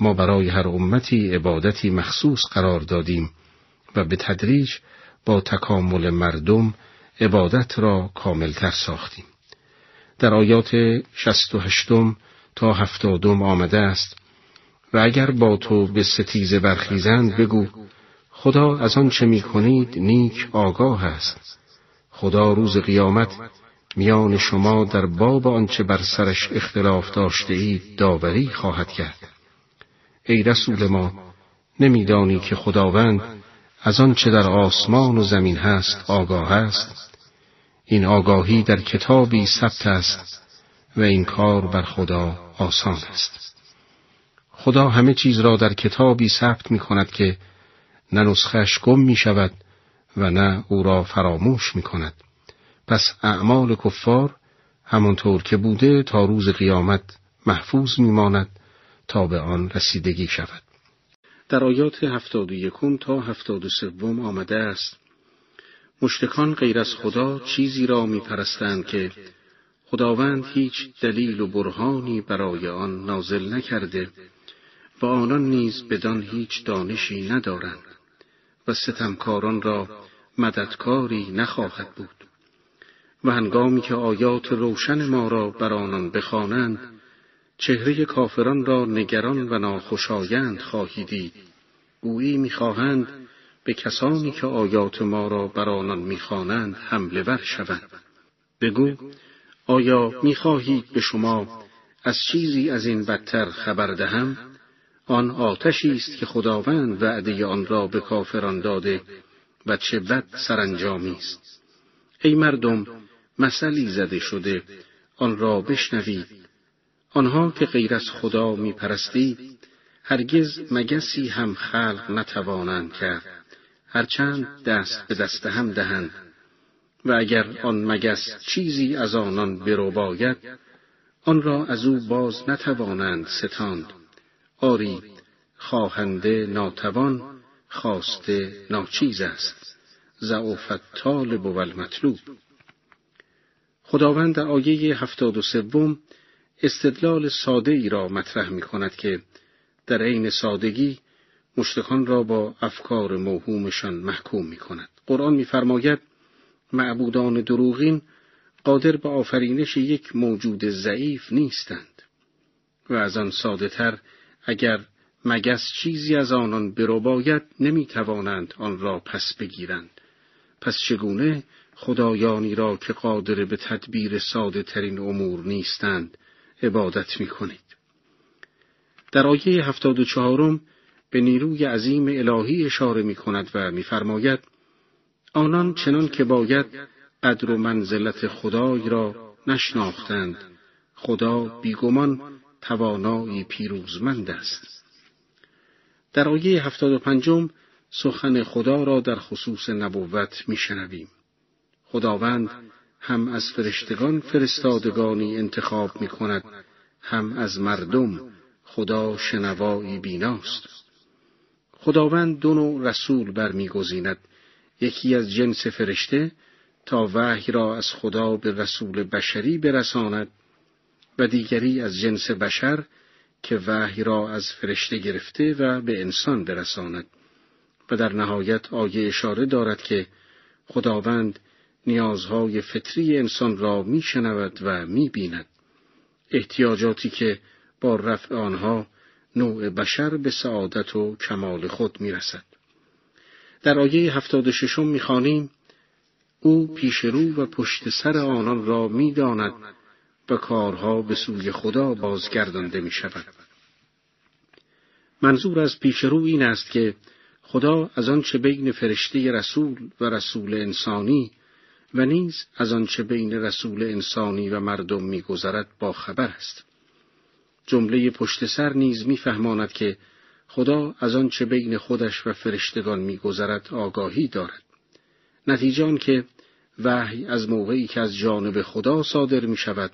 ما برای هر امتی عبادتی مخصوص قرار دادیم و به تدریج با تکامل مردم عبادت را کاملتر ساختیم. در آیات شست و هشتم تا هفتادم آمده است و اگر با تو به ستیزه برخیزند بگو خدا از آن چه می کنید نیک آگاه است خدا روز قیامت میان شما در باب آنچه بر سرش اختلاف داشته اید داوری خواهد کرد ای رسول ما نمیدانی که خداوند از آنچه در آسمان و زمین هست آگاه است این آگاهی در کتابی ثبت است و این کار بر خدا آسان است خدا همه چیز را در کتابی ثبت می کند که نه نسخش گم می شود و نه او را فراموش می کند. پس اعمال کفار همانطور که بوده تا روز قیامت محفوظ می ماند تا به آن رسیدگی شود. در آیات هفتاد و یکم تا هفتاد و سوم آمده است. مشتکان غیر از خدا چیزی را می پرستند که خداوند هیچ دلیل و برهانی برای آن نازل نکرده و آنان نیز بدان هیچ دانشی ندارند و ستمکاران را مددکاری نخواهد بود و هنگامی که آیات روشن ما را بر آنان بخوانند چهره کافران را نگران و ناخوشایند خواهی دید. گویی می‌خواهند به کسانی که آیات ما را بر آنان می‌خوانند حمله ور شوند. بگو آیا می‌خواهید به شما از چیزی از این بدتر خبر دهم؟ آن آتشی است که خداوند وعده آن را به کافران داده و چه بد سرانجامی است. ای مردم مثلی زده شده آن را بشنوید. آنها که غیر از خدا می پرستید هرگز مگسی هم خلق نتوانند کرد. هرچند دست به دست هم دهند. و اگر آن مگس چیزی از آنان برو باید آن را از او باز نتوانند ستاند. آری خواهنده ناتوان خواسته ناچیز است. زعفت طالب و المطلوب خداوند آیه هفتاد و سوم استدلال ساده ای را مطرح می کند که در عین سادگی مشتکان را با افکار موهومشان محکوم می کند. قرآن میفرماید معبودان دروغین قادر به آفرینش یک موجود ضعیف نیستند و از آن ساده تر اگر مگس چیزی از آنان برو باید نمی توانند آن را پس بگیرند پس چگونه خدایانی را که قادر به تدبیر ساده ترین امور نیستند عبادت می کنید. در آیه هفتاد و چهارم به نیروی عظیم الهی اشاره می کند و میفرماید آنان چنان که باید قدر و منزلت خدای را نشناختند. خدا بیگمان توانایی پیروزمند است. در آیه هفتاد و پنجم سخن خدا را در خصوص نبوت میشنویم. خداوند هم از فرشتگان فرستادگانی انتخاب می کند هم از مردم. خدا شنوایی بیناست. خداوند دو نوع رسول برمیگزیند. یکی از جنس فرشته تا وحی را از خدا به رسول بشری برساند و دیگری از جنس بشر که وحی را از فرشته گرفته و به انسان برساند. و در نهایت آیه اشاره دارد که خداوند نیازهای فطری انسان را میشنود و می‌بیند احتیاجاتی که با رفع آنها نوع بشر به سعادت و کمال خود می‌رسد در آیه هفتاد ششم می‌خوانیم او پیش رو و پشت سر آنان را می‌داند و کارها به سوی خدا بازگردانده می شود. منظور از پیش رو این است که خدا از آنچه بین فرشته رسول و رسول انسانی و نیز از آنچه بین رسول انسانی و مردم میگذرد با خبر است. جمله پشت سر نیز میفهماند که خدا از آنچه بین خودش و فرشتگان میگذرد آگاهی دارد. نتیجه که وحی از موقعی که از جانب خدا صادر می شود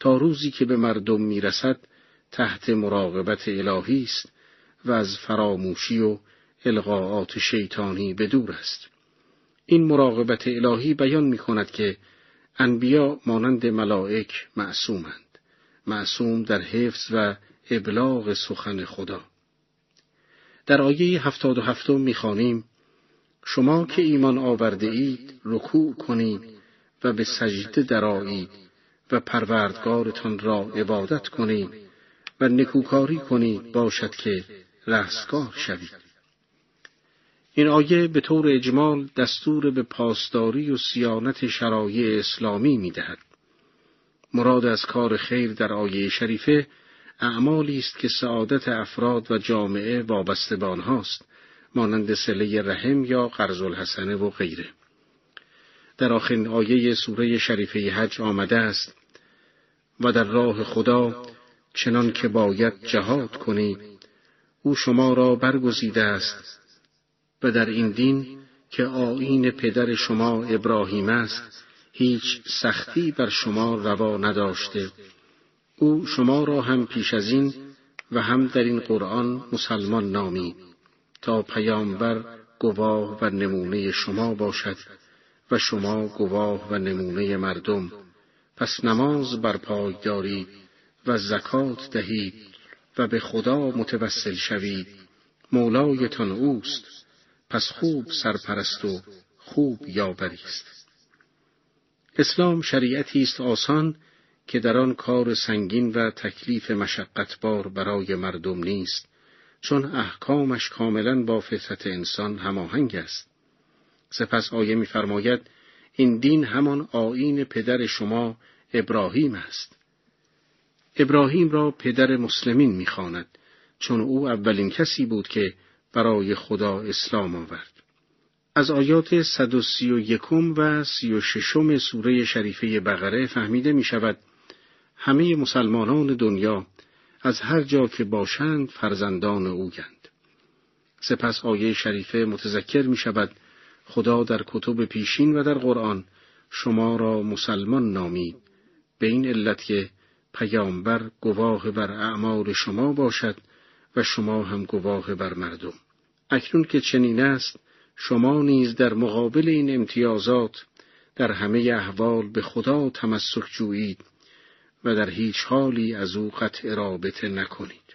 تا روزی که به مردم می رسد تحت مراقبت الهی است و از فراموشی و القاعات شیطانی به دور است. این مراقبت الهی بیان می کند که انبیا مانند ملائک معصومند. معصوم در حفظ و ابلاغ سخن خدا. در آیه هفتاد و هفتم می خانیم شما که ایمان آورده اید رکوع کنید و به سجده درایید و پروردگارتان را عبادت کنید و نکوکاری کنید باشد که رستگار شوید این آیه به طور اجمال دستور به پاسداری و سیانت شرایع اسلامی می دهد. مراد از کار خیر در آیه شریفه اعمالی است که سعادت افراد و جامعه وابسته به آنهاست مانند سله رحم یا قرض الحسنه و غیره در آخرین آیه سوره شریفه حج آمده است و در راه خدا چنان که باید جهاد کنید او شما را برگزیده است و در این دین که آیین پدر شما ابراهیم است هیچ سختی بر شما روا نداشته. او شما را هم پیش از این و هم در این قرآن مسلمان نامید تا پیامبر گواه و نمونه شما باشد و شما گواه و نمونه مردم. پس نماز برپای دارید و زکات دهید و به خدا متوسل شوید. مولایتان اوست. پس خوب سرپرست و خوب یاوری است. اسلام شریعتی است آسان که در آن کار سنگین و تکلیف مشقتبار برای مردم نیست چون احکامش کاملا با فطرت انسان هماهنگ است. سپس آیه می‌فرماید این دین همان آیین پدر شما ابراهیم است. ابراهیم را پدر مسلمین می‌خواند چون او اولین کسی بود که برای خدا اسلام آورد از آیات 131 و 36 سوره شریفه بقره فهمیده می شود همه مسلمانان دنیا از هر جا که باشند فرزندان اوگند. سپس آیه شریفه متذکر می شود خدا در کتب پیشین و در قرآن شما را مسلمان نامید به این علت که پیامبر گواه بر اعمال شما باشد و شما هم گواه بر مردم. اکنون که چنین است شما نیز در مقابل این امتیازات در همه احوال به خدا تمسک جویید و در هیچ حالی از او قطع رابطه نکنید.